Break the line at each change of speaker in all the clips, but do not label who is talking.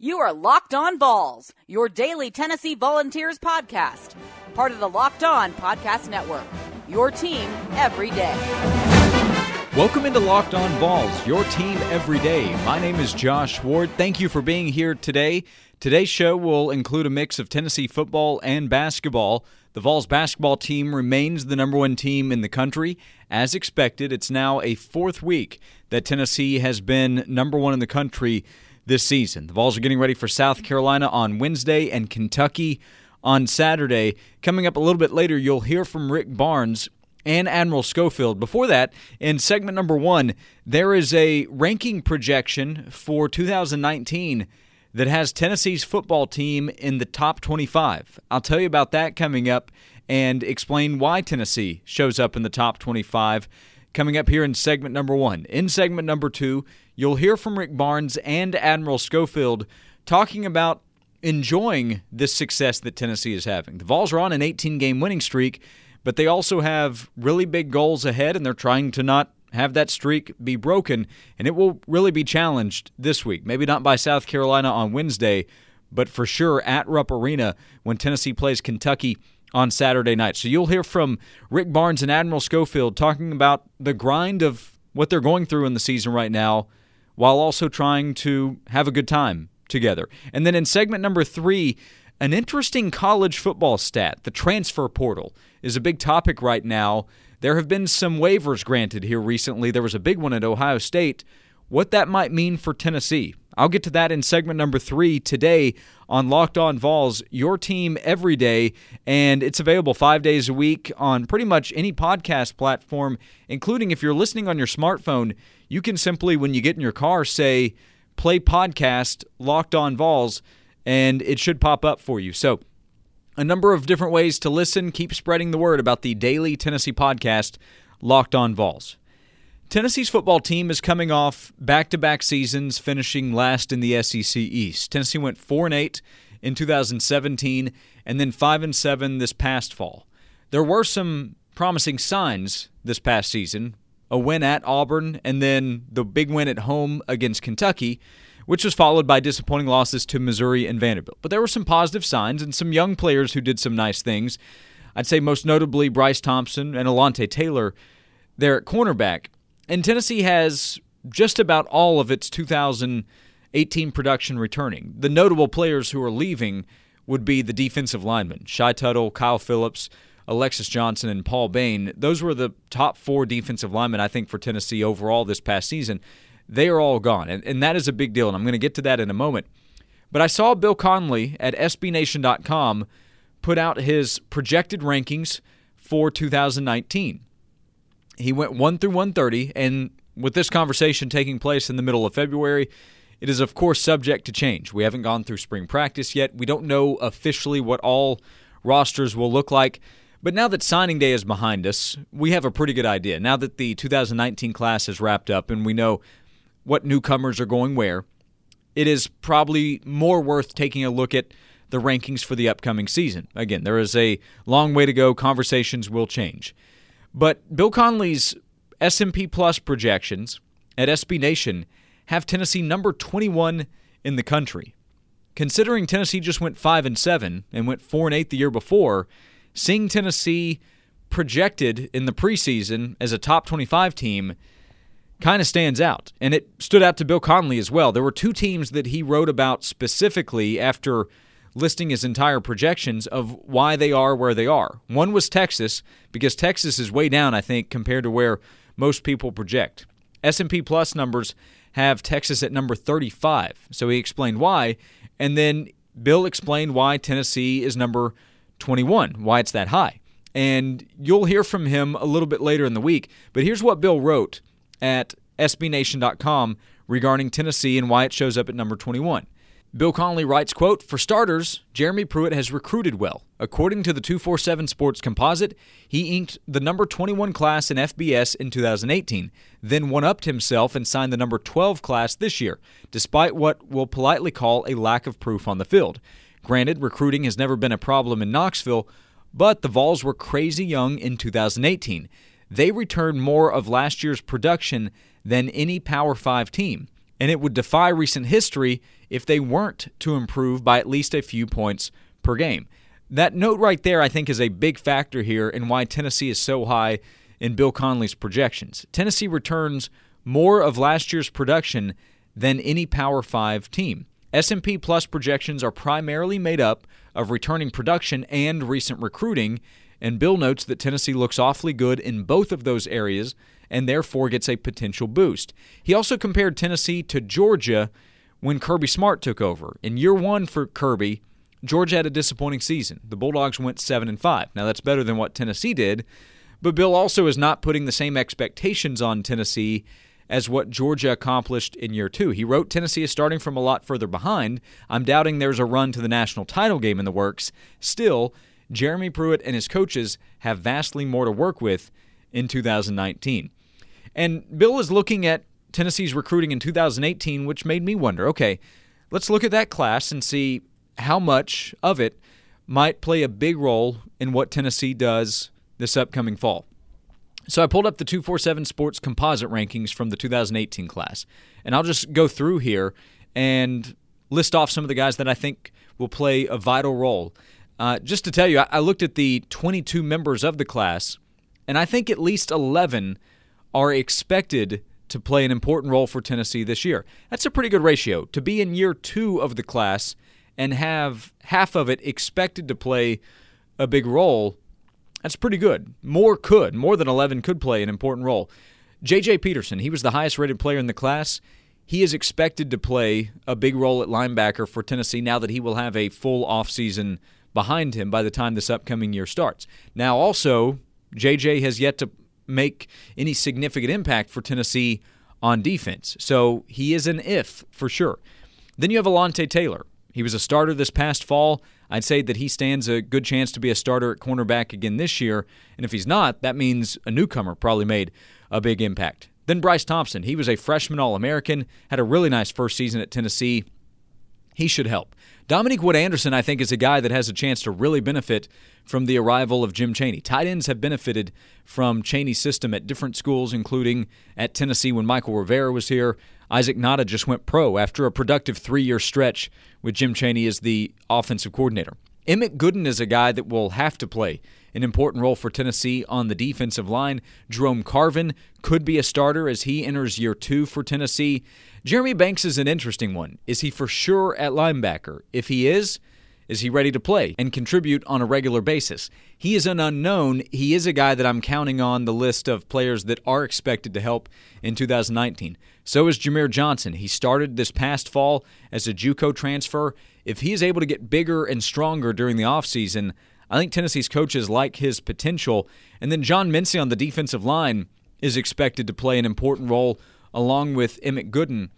You are Locked On Vols, your daily Tennessee Volunteers podcast, part of the Locked On Podcast Network. Your team every day.
Welcome into Locked On Vols, your team every day. My name is Josh Ward. Thank you for being here today. Today's show will include a mix of Tennessee football and basketball. The Vols basketball team remains the number one team in the country. As expected, it's now a fourth week that Tennessee has been number one in the country this season. The Vols are getting ready for South Carolina on Wednesday and Kentucky on Saturday. Coming up a little bit later, you'll hear from Rick Barnes and Admiral Schofield. Before that, in segment number one, there is a ranking projection for 2019 that has Tennessee's football team in the top 25. I'll tell you about that coming up and explain why Tennessee shows up in the top 25 coming up here in segment number one. In segment number two, you'll hear from Rick Barnes and Admiral Schofield talking about enjoying this success that Tennessee is having. The Vols are on an 18 game winning streak, but they also have really big goals ahead, and they're trying to not have that streak be broken, and it will really be challenged this week. Maybe not by South Carolina on Wednesday, but for sure at Rupp Arena when Tennessee plays Kentucky on Saturday night. So you'll hear from Rick Barnes and Admiral Schofield talking about the grind of what they're going through in the season right now while also trying to have a good time together. And then in segment number three, an interesting college football stat the transfer portal is a big topic right now. There have been some waivers granted here recently. There was a big one at Ohio State. What that might mean for Tennessee. I'll get to that in segment number three today on Locked On Vols, your team every day. And it's available five days a week on pretty much any podcast platform, including if you're listening on your smartphone, you can simply, when you get in your car, say, play podcast Locked On Vols, and it should pop up for you. So, a number of different ways to listen. Keep spreading the word about the daily Tennessee podcast, Locked On Vols. Tennessee's football team is coming off back-to-back seasons, finishing last in the SEC East. Tennessee went four and eight in 2017, and then five and seven this past fall. There were some promising signs this past season: a win at Auburn, and then the big win at home against Kentucky, which was followed by disappointing losses to Missouri and Vanderbilt. But there were some positive signs and some young players who did some nice things. I'd say most notably Bryce Thompson and Alontae Taylor there at cornerback. And Tennessee has just about all of its 2018 production returning. The notable players who are leaving would be the defensive linemen Shy Tuttle, Kyle Phillips, Alexis Johnson, and Paul Bain. Those were the top four defensive linemen, I think, for Tennessee overall this past season. They are all gone, and, and that is a big deal, and I'm going to get to that in a moment. But I saw Bill Connelly at SBNation.com put out his projected rankings for 2019. He went 1 through 130, and with this conversation taking place in the middle of February, it is, of course, subject to change. We haven't gone through spring practice yet. We don't know officially what all rosters will look like. But now that signing day is behind us, we have a pretty good idea. Now that the 2019 class has wrapped up and we know what newcomers are going where, it is probably more worth taking a look at the rankings for the upcoming season. Again, there is a long way to go. Conversations will change. But Bill Connelly's S&P Plus projections at SB Nation have Tennessee number 21 in the country. Considering Tennessee just went 5 and 7 and went 4 and 8 the year before, seeing Tennessee projected in the preseason as a top 25 team kind of stands out. And it stood out to Bill Conley as well. There were two teams that he wrote about specifically after listing his entire projections of why they are where they are. One was Texas because Texas is way down I think compared to where most people project. S&P Plus numbers have Texas at number 35. So he explained why and then Bill explained why Tennessee is number 21, why it's that high. And you'll hear from him a little bit later in the week, but here's what Bill wrote at sbnation.com regarding Tennessee and why it shows up at number 21. Bill Connelly writes, quote, For starters, Jeremy Pruitt has recruited well. According to the 247 Sports Composite, he inked the number 21 class in FBS in 2018, then one-upped himself and signed the number 12 class this year, despite what we'll politely call a lack of proof on the field. Granted, recruiting has never been a problem in Knoxville, but the Vols were crazy young in 2018. They returned more of last year's production than any Power 5 team and it would defy recent history if they weren't to improve by at least a few points per game. That note right there, I think, is a big factor here in why Tennessee is so high in Bill Connelly's projections. Tennessee returns more of last year's production than any Power 5 team. S&P Plus projections are primarily made up of returning production and recent recruiting, and Bill notes that Tennessee looks awfully good in both of those areas and therefore gets a potential boost. He also compared Tennessee to Georgia when Kirby Smart took over. In year 1 for Kirby, Georgia had a disappointing season. The Bulldogs went 7 and 5. Now that's better than what Tennessee did, but Bill also is not putting the same expectations on Tennessee as what Georgia accomplished in year two. He wrote Tennessee is starting from a lot further behind. I'm doubting there's a run to the national title game in the works. Still, Jeremy Pruitt and his coaches have vastly more to work with in 2019. And Bill is looking at Tennessee's recruiting in 2018, which made me wonder okay, let's look at that class and see how much of it might play a big role in what Tennessee does this upcoming fall. So I pulled up the 247 Sports composite rankings from the 2018 class, and I'll just go through here and list off some of the guys that I think will play a vital role. Uh, just to tell you, I looked at the 22 members of the class, and I think at least 11 are expected to play an important role for Tennessee this year. That's a pretty good ratio. To be in year two of the class and have half of it expected to play a big role that's pretty good. More could. More than 11 could play an important role. J.J. Peterson, he was the highest rated player in the class. He is expected to play a big role at linebacker for Tennessee now that he will have a full offseason behind him by the time this upcoming year starts. Now, also, J.J. has yet to make any significant impact for Tennessee on defense. So he is an if for sure. Then you have Alontae Taylor. He was a starter this past fall. I'd say that he stands a good chance to be a starter at cornerback again this year. And if he's not, that means a newcomer probably made a big impact. Then Bryce Thompson. He was a freshman All American, had a really nice first season at Tennessee. He should help. Dominick Wood-Anderson, I think, is a guy that has a chance to really benefit from the arrival of Jim Chaney. Tight ends have benefited from Chaney's system at different schools, including at Tennessee when Mychal Rivera was here. Isaac Nauta just went pro after a productive three year stretch with Jim Chaney as the offensive coordinator. Emmit Gooden is a guy that will have to play an important role for Tennessee on the defensive line. Jerome Carvin could be a starter as he enters year two for Tennessee. Jeremy Banks is an interesting one. Is he for sure at linebacker? If he is, is he ready to play and contribute on a regular basis? He is an unknown. He is a guy that I'm counting on the list of players that are expected to help in 2019. So is Jahmir Johnson. He started this past fall as a JUCO transfer. If he is able to get bigger and stronger during the offseason, I think Tennessee's coaches like his potential. And then John Mincey on the defensive line is expected to play an important role along with Emmit Gooden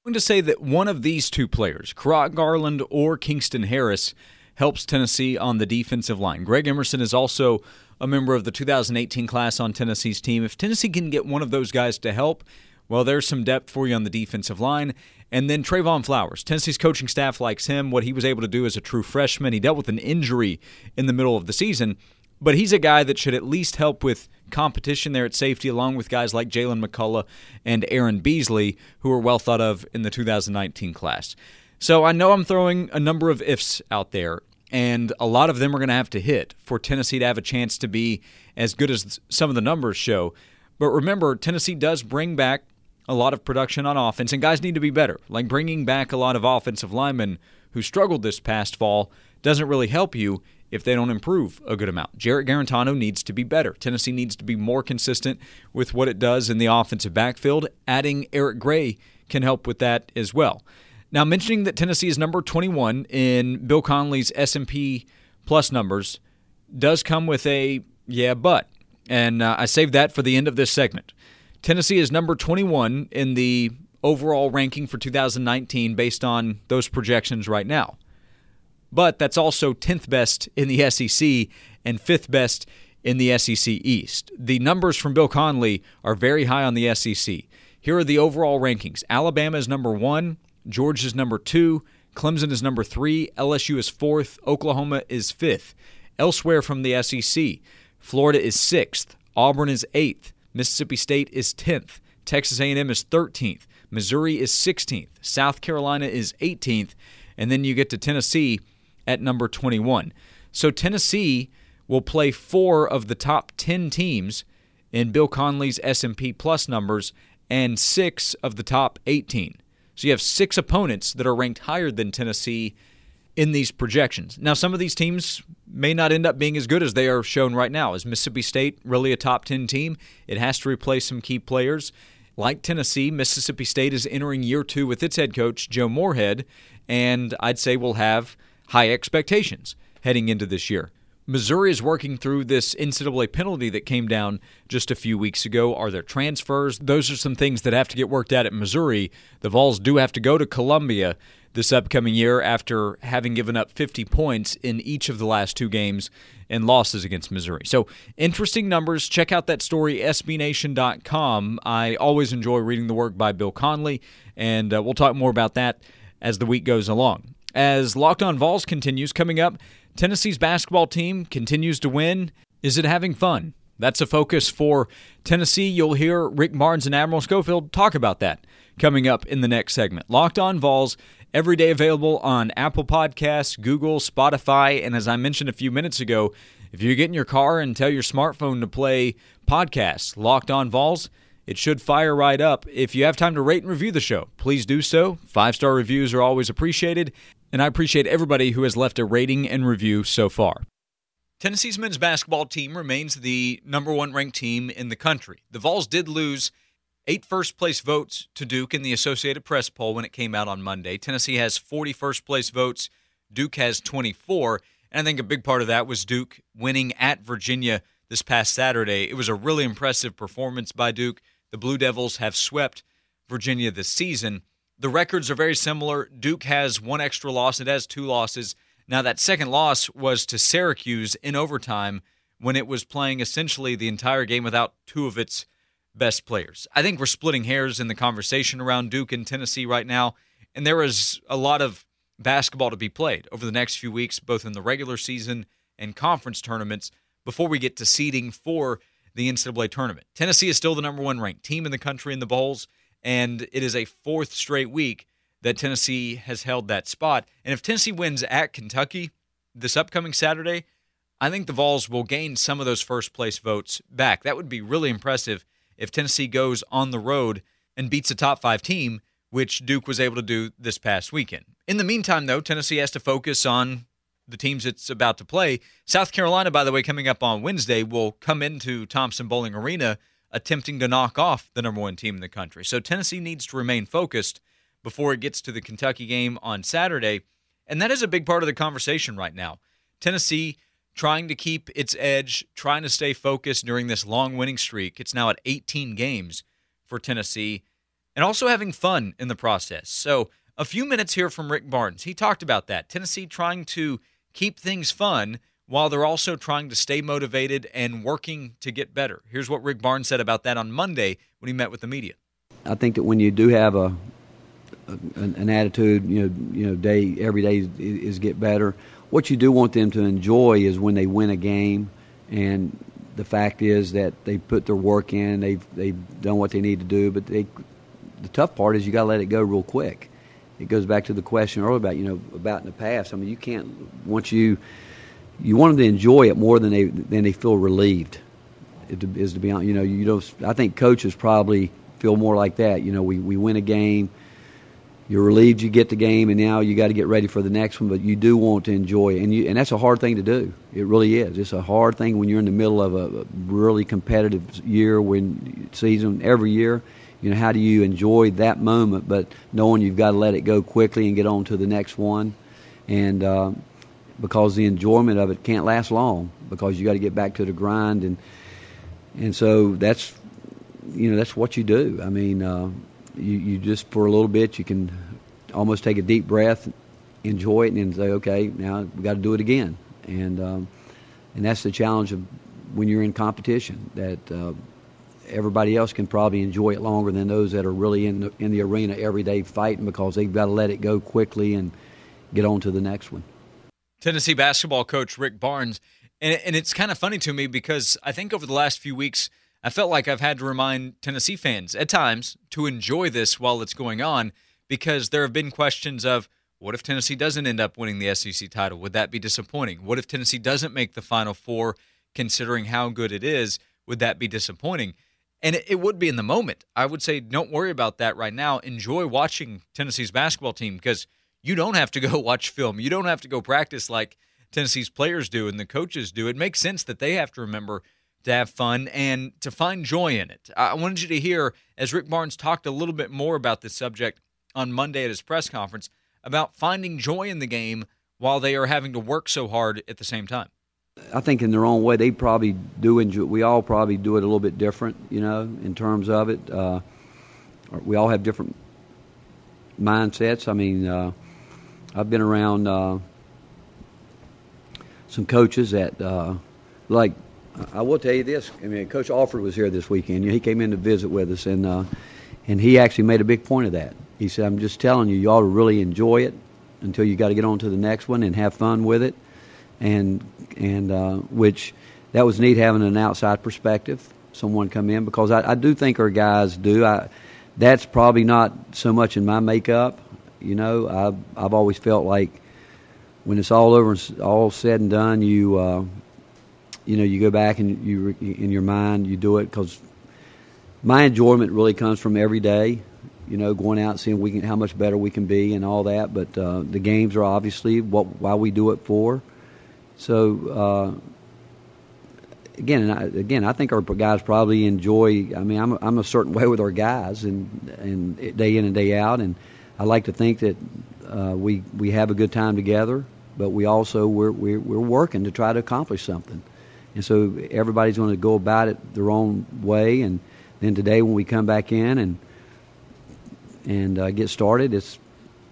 I'm going to say that one of these two players, Kurott Garland or Kingston Harris, helps Tennessee on the defensive line. Greg Emerson is also a member of the 2018 class on Tennessee's team. If Tennessee can get one of those guys to help, well, there's some depth for you on the defensive line. And then Trevon Flowers. Tennessee's coaching staff likes him, what he was able to do as a true freshman. He dealt with an injury in the middle of the season, but he's a guy that should at least help with competition there at safety, along with guys like Jaylen McCollough and Aaron Beasley, who are well thought of in the 2019 class. So I know I'm throwing a number of ifs out there, and a lot of them are going to have to hit for Tennessee to have a chance to be as good as some of the numbers show. But remember, Tennessee does bring back a lot of production on offense, and guys need to be better. Like bringing back a lot of offensive linemen who struggled this past fall doesn't really help you if they don't improve a good amount. Jarrett Guarantano needs to be better. Tennessee needs to be more consistent with what it does in the offensive backfield. Adding Eric Gray can help with that as well. Now, mentioning that Tennessee is number 21 in Bill Connelly's S&P Plus numbers does come with a yeah, but. And uh, I saved that for the end of this segment. Tennessee is number 21 in the overall ranking for 2019 based on those projections right now but that's also 10th best in the SEC and 5th best in the SEC East. The numbers from Bill Connelly are very high on the SEC. Here are the overall rankings Alabama is number one, Georgia is number two, Clemson is number three, LSU is fourth, Oklahoma is fifth. Elsewhere from the SEC, Florida is sixth, Auburn is eighth, Mississippi State is 10th, Texas A&M is 13th, Missouri is 16th. South Carolina is 18th. And then you get to Tennessee at number 21. So Tennessee will play four of the top 10 teams in Bill Connelly's S&P Plus numbers and six of the top 18. So you have six opponents that are ranked higher than Tennessee in these projections. Now, some of these teams may not end up being as good as they are shown right now. Is Mississippi State really a top 10 team? It has to replace some key players. Like Tennessee, Mississippi State is entering year two with its head coach, Joe Moorhead, and I'd say we'll have high expectations heading into this year. Missouri is working through this NCAA penalty that came down just a few weeks ago. Are there transfers? Those are some things that have to get worked out at Missouri. The Vols do have to go to Columbia this upcoming year after having given up 50 points in each of the last two games and losses against Missouri. So, interesting numbers. Check out that story, SBNation.com. I always enjoy reading the work by Bill Connelly, and uh, we'll talk more about that as the week goes along. As Locked On Vols continues, coming up, Tennessee's basketball team continues to win. Is it having fun? That's a focus for Tennessee. You'll hear Rick Barnes and Admiral Schofield talk about that coming up in the next segment. Locked On Vols, every day available on Apple Podcasts, Google, Spotify, and as I mentioned a few minutes ago, if you get in your car and tell your smartphone to play podcasts, Locked On Vols, it should fire right up. If you have time to rate and review the show, please do so. Five star reviews are always appreciated and I appreciate everybody who has left a rating and review so far. Tennessee's men's basketball team remains the number one ranked team in the country. The Vols did lose eight first place votes to Duke in the Associated Press poll when it came out on Monday. Tennessee has 40 first place votes, Duke has 24. And I think a big part of that was Duke winning at Virginia this past Saturday. It was a really impressive performance by Duke. The Blue Devils have swept Virginia this season. The records are very similar. Duke has one extra loss, it has two losses. Now, that second loss was to Syracuse in overtime when it was playing essentially the entire game without two of its best players. I think we're splitting hairs in the conversation around Duke and Tennessee right now, and there is a lot of basketball to be played over the next few weeks, both in the regular season and conference tournaments, before we get to seeding for the NCAA tournament. Tennessee is still the number one ranked team in the country in the bowls and it is a fourth straight week that Tennessee has held that spot. And if Tennessee wins at Kentucky this upcoming Saturday, I think the Vols will gain some of those first place votes back. That would be really impressive if Tennessee goes on the road and beats a top five team, which Duke was able to do this past weekend. In the meantime, though, Tennessee has to focus on the teams it's about to play. South Carolina, by the way, coming up on Wednesday, will come into Thompson-Boling Arena attempting to knock off the number one team in the country. So Tennessee needs to remain focused before it gets to the Kentucky game on Saturday. And that is a big part of the conversation right now. Tennessee trying to keep its edge, trying to stay focused during this long winning streak. It's now at 18 games for Tennessee, and also having fun in the process. So, a few minutes here from Rick Barnes. He talked about that. Tennessee trying to keep things fun while they're also trying to stay motivated and working to get better. Here's what Rick Barnes said about that on Monday when he met with the media.
I think that when you do have a, a an attitude, you know, you know, day every day is, is get better. What you do want them to enjoy is when they win a game, and the fact is that they put their work in, they've they've done what they need to do. But they, the tough part is you got to let it go real quick. It goes back to the question earlier about you know about in the past. I mean, you can't once you you want them to enjoy it more than they than they feel relieved. Is to be honest, you know, you don't. I think coaches probably feel more like that. You know, we we win a game, you're relieved you get the game, and now you got to get ready for the next one. But you do want to enjoy it, and you and that's a hard thing to do. It really is. It's a hard thing when you're in the middle of a, really competitive year, when season every year. You know, how do you enjoy that moment, but knowing you've got to let it go quickly and get on to the next one, and. Uh, because the enjoyment of it can't last long because you got to get back to the grind and and so that's you know that's what you do. I mean, uh, you you just for a little bit you can almost take a deep breath, enjoy it, and then say, okay, now we got to do it again. And um, and that's the challenge of when you're in competition that. Uh, everybody else can probably enjoy it longer than those that are really in the, in the arena every day fighting because they've got to let it go quickly and get on to the next one.
Tennessee basketball coach Rick Barnes. And, and it's kind of funny to me because I think over the last few weeks, I felt like I've had to remind Tennessee fans at times to enjoy this while it's going on because there have been questions of what if Tennessee doesn't end up winning the SEC title? Would that be disappointing? What if Tennessee doesn't make the Final Four, considering how good it is? Would that be disappointing? And it would be in the moment. I would say don't worry about that right now. Enjoy watching Tennessee's basketball team because you don't have to go watch film. You don't have to go practice like Tennessee's players do and the coaches do. It makes sense that they have to remember to have fun and to find joy in it. I wanted you to hear, as Rick Barnes talked a little bit more about this subject on Monday at his press conference, about finding joy in the game while they are having to work so hard at the same time.
I think in their own way, they probably do enjoy. We all probably do it a little bit different, you know, in terms of it. Uh, we all have different mindsets. I mean, uh, I've been around uh, some coaches that, uh, like, I will tell you this. I mean, Coach Alford was here this weekend. He came in to visit with us, and uh, and he actually made a big point of that. He said, "I'm just telling you, you ought to really enjoy it until you got to get on to the next one and have fun with it." and and uh, which that was neat having an outside perspective, someone come in because I, I do think our guys do. I that's probably not so much in my makeup. You know, I've I've always felt like when it's all over, all said and done, you uh, you know you go back and you in your mind you do it because my enjoyment really comes from every day. You know, going out and seeing we can, how much better we can be and all that. But uh, the games are obviously what why we do it for. So uh, again, I, again, I think our guys probably enjoy. I mean, I'm I'm a certain way with our guys, and and day in and day out, and I like to think that uh, we we have a good time together. But we also we're we're, we're working to try to accomplish something, and so everybody's going to go about it their own way. And then today, when we come back in and and uh, get started, it's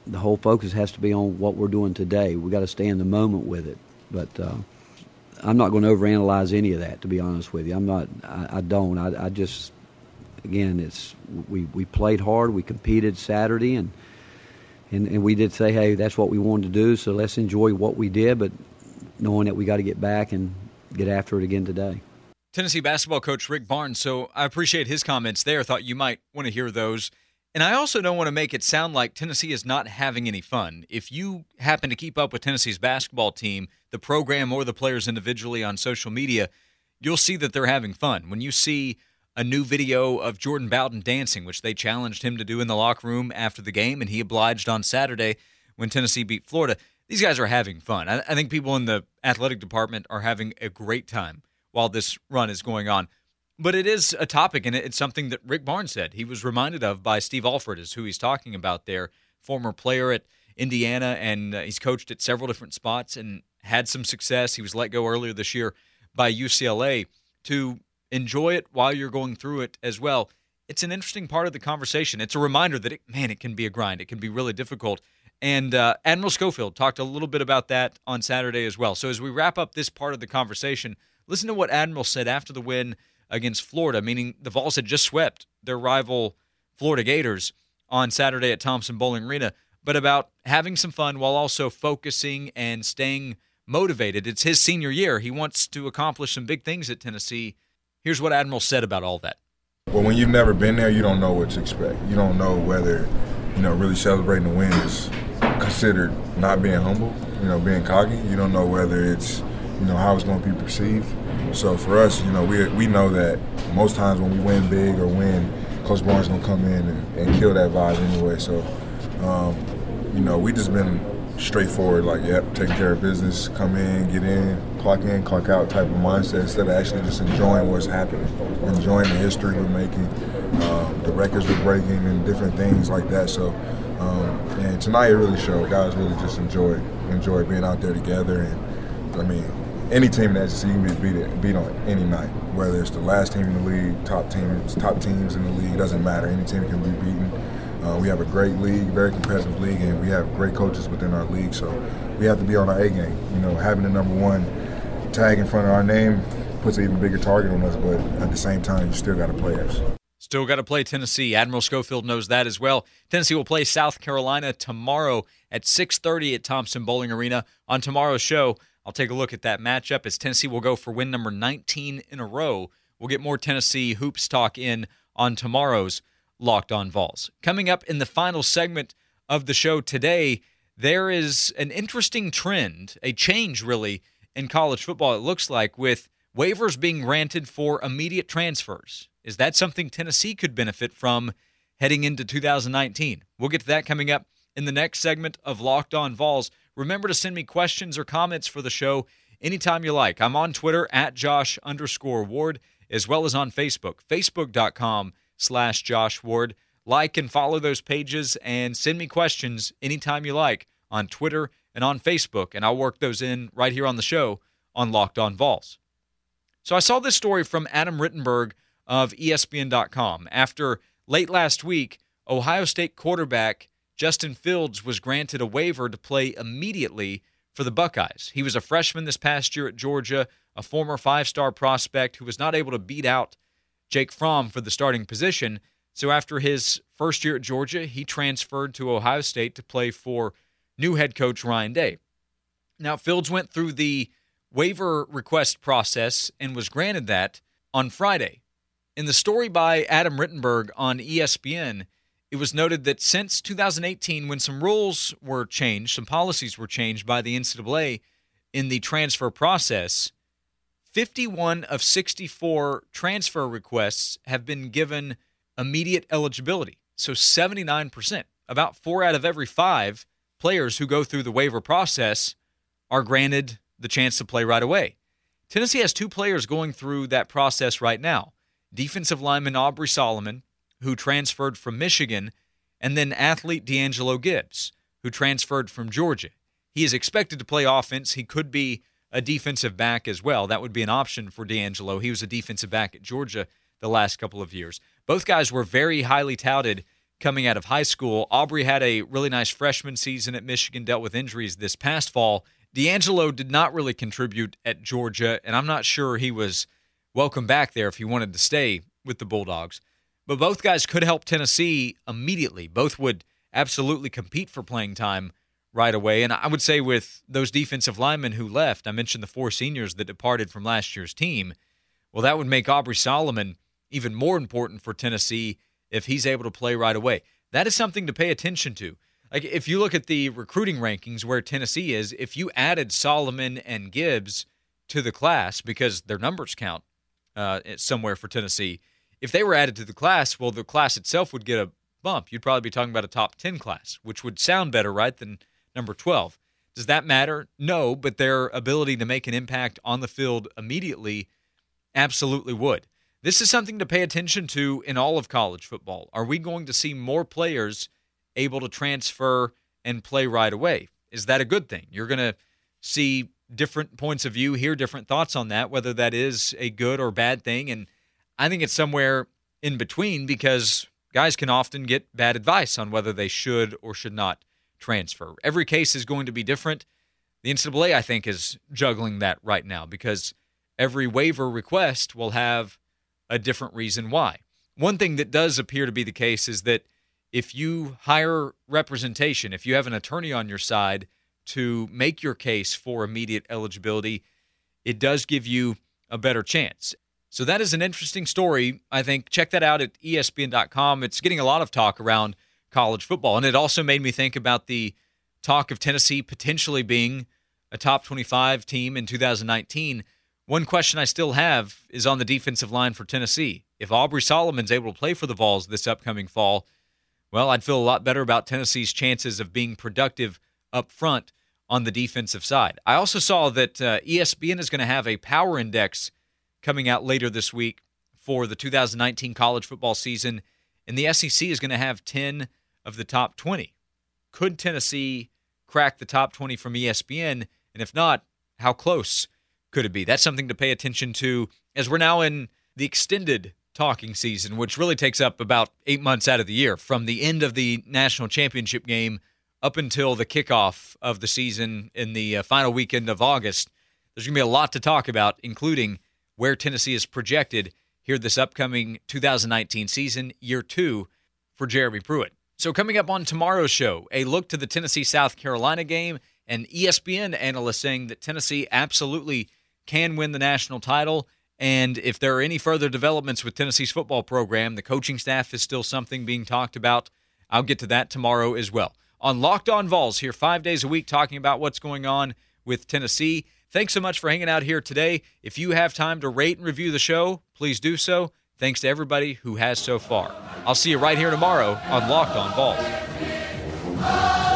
the whole focus has to be on what we're doing today. We got to stay in the moment with it. But uh, I'm not going to overanalyze any of that, to be honest with you. I'm not. I, I don't. I, I just, again, it's we we played hard. We competed Saturday, and and and we did say, hey, that's what we wanted to do. So let's enjoy what we did, but knowing that we got to get back and get after it again today.
Tennessee basketball coach Rick Barnes. So I appreciate his comments there. I thought you might want to hear those. And I also don't want to make it sound like Tennessee is not having any fun. If you happen to keep up with Tennessee's basketball team, the program, or the players individually on social media, you'll see that they're having fun. When you see a new video of Jordan Bowden dancing, which they challenged him to do in the locker room after the game, and he obliged on Saturday when Tennessee beat Florida, these guys are having fun. I, think people in the athletic department are having a great time while this run is going on. But it is a topic, and it's something that Rick Barnes said. He was reminded of by Steve Alford, is who he's talking about there, former player at Indiana, and uh, he's coached at several different spots and had some success. He was let go earlier this year by UCLA to enjoy it while you're going through it as well. It's an interesting part of the conversation. It's a reminder that, it, man, it can be a grind. It can be really difficult. And uh, Admiral Schofield talked a little bit about that on Saturday as well. So as we wrap up this part of the conversation, listen to what Admiral said after the win against Florida, meaning the Vols had just swept their rival Florida Gators on Saturday at Thompson-Boling Arena, but about having some fun while also focusing and staying motivated. It's his senior year. He wants to accomplish some big things at Tennessee. Here's what Admiral said about all that.
Well, when you've never been there, you don't know what to expect. You don't know whether, you know, really celebrating the win is considered not being humble, you know, being cocky. You don't know whether it's, you know, how it's going to be perceived. So for us, you know, we we know that most times when we win big or win, Coach Barnes gonna come in and, and kill that vibe anyway. So, um, you know, we just been straightforward, like, yep, taking care of business, come in, get in, clock in, clock out type of mindset instead of actually just enjoying what's happening, enjoying the history we're making, um, the records we're breaking, and different things like that. So, um, and tonight it really showed. Guys really just enjoyed enjoyed being out there together, and I mean, any team in the SEC can be beat, beat on any night. Whether it's the last team in the league, top teams, top teams in the league, doesn't matter. Any team can be beaten. Uh, we have a great league, very competitive league, and we have great coaches within our league. So we have to be on our A game. You know, having the number one tag in front of our name puts an even bigger target on us. But at the same time, you still got to play us.
Still got to play Tennessee. Admiral Schofield knows that as well. Tennessee will play South Carolina tomorrow at 6:30 at Thompson-Boling Arena. On tomorrow's show, I'll take a look at that matchup as Tennessee will go for win number 19 in a row We'll get more Tennessee hoops talk in on tomorrow's Locked On Vols. Coming up in the final segment of the show today, there is an interesting trend, a change really in college football, it looks like, with waivers being granted for immediate transfers. Is that something Tennessee could benefit from heading into 2019? We'll get to that coming up in the next segment of Locked On Vols. Remember to send me questions or comments for the show anytime you like. I'm on Twitter at Josh underscore Ward, as well as on Facebook, facebook.com slash Josh Ward. Like and follow those pages and send me questions anytime you like on Twitter and on Facebook, and I'll work those in right here on the show on Locked On Vols. So I saw this story from Adam Rittenberg of ESPN.com. After late last week, Ohio State quarterback Justin Fields was granted a waiver to play immediately for the Buckeyes. He was a freshman this past year at Georgia, a former five star prospect who was not able to beat out Jake Fromm for the starting position. So after his first year at Georgia, he transferred to Ohio State to play for new head coach Ryan Day. Now, Fields went through the waiver request process and was granted that on Friday. In the story by Adam Rittenberg on ESPN, it was noted that since 2018, when some rules were changed, some policies were changed by the NCAA in the transfer process, 51 of 64 transfer requests have been given immediate eligibility. So 79%, about four out of every five players who go through the waiver process are granted the chance to play right away. Tennessee has two players going through that process right now defensive lineman Aubrey Solomon who transferred from Michigan, and then athlete D'Angelo Gibbs, who transferred from Georgia. He is expected to play offense. He could be a defensive back as well. That would be an option for D'Angelo. He was a defensive back at Georgia the last couple of years. Both guys were very highly touted coming out of high school. Aubrey had a really nice freshman season at Michigan, dealt with injuries this past fall. D'Angelo did not really contribute at Georgia, and I'm not sure he was welcome back there if he wanted to stay with the Bulldogs. But both guys could help Tennessee immediately. Both would absolutely compete for playing time right away. And I would say with those defensive linemen who left, I mentioned the four seniors that departed from last year's team. Well, that would make Aubrey Solomon even more important for Tennessee if he's able to play right away. That is something to pay attention to. Like if you look at the recruiting rankings where Tennessee is, if you added Solomon and Gibbs to the class because their numbers count uh, somewhere for Tennessee, if they were added to the class, well, the class itself would get a bump. You'd probably be talking about a top 10 class, which would sound better, right, than number 12. Does that matter? No, but their ability to make an impact on the field immediately absolutely would. This is something to pay attention to in all of college football. Are we going to see more players able to transfer and play right away? Is that a good thing? You're going to see different points of view, hear different thoughts on that, whether that is a good or bad thing. And I think it's somewhere in between because guys can often get bad advice on whether they should or should not transfer. Every case is going to be different. The NCAA, I think, is juggling that right now because every waiver request will have a different reason why. One thing that does appear to be the case is that if you hire representation, if you have an attorney on your side to make your case for immediate eligibility, it does give you a better chance. So that is an interesting story. I think check that out at ESPN.com. It's getting a lot of talk around college football. And it also made me think about the talk of Tennessee potentially being a top 25 team in 2019. One question I still have is on the defensive line for Tennessee. If Aubrey Solomon's able to play for the Vols this upcoming fall, well, I'd feel a lot better about Tennessee's chances of being productive up front on the defensive side. I also saw that uh, ESPN is going to have a power index coming out later this week for the 2019 college football season. And the SEC is going to have 10 of the top 20. Could Tennessee crack the top 20 from ESPN? And if not, how close could it be? That's something to pay attention to as we're now in the extended talking season, which really takes up about eight months out of the year from the end of the national championship game up until the kickoff of the season in the uh, final weekend of August. There's going to be a lot to talk about, including where Tennessee is projected here this upcoming 2019 season, year two for Jeremy Pruitt. So, coming up on tomorrow's show, a look to the Tennessee South Carolina game, and ESPN analyst saying that Tennessee absolutely can win the national title And if there are any further developments with Tennessee's football program, the coaching staff is still something being talked about. I'll get to that tomorrow as well. On Locked On Vols, here five days a week talking about what's going on with Tennessee. Thanks so much for hanging out here today. If you have time to rate and review the show, please do so. Thanks to everybody who has so far. I'll see you right here tomorrow on Locked On Vols.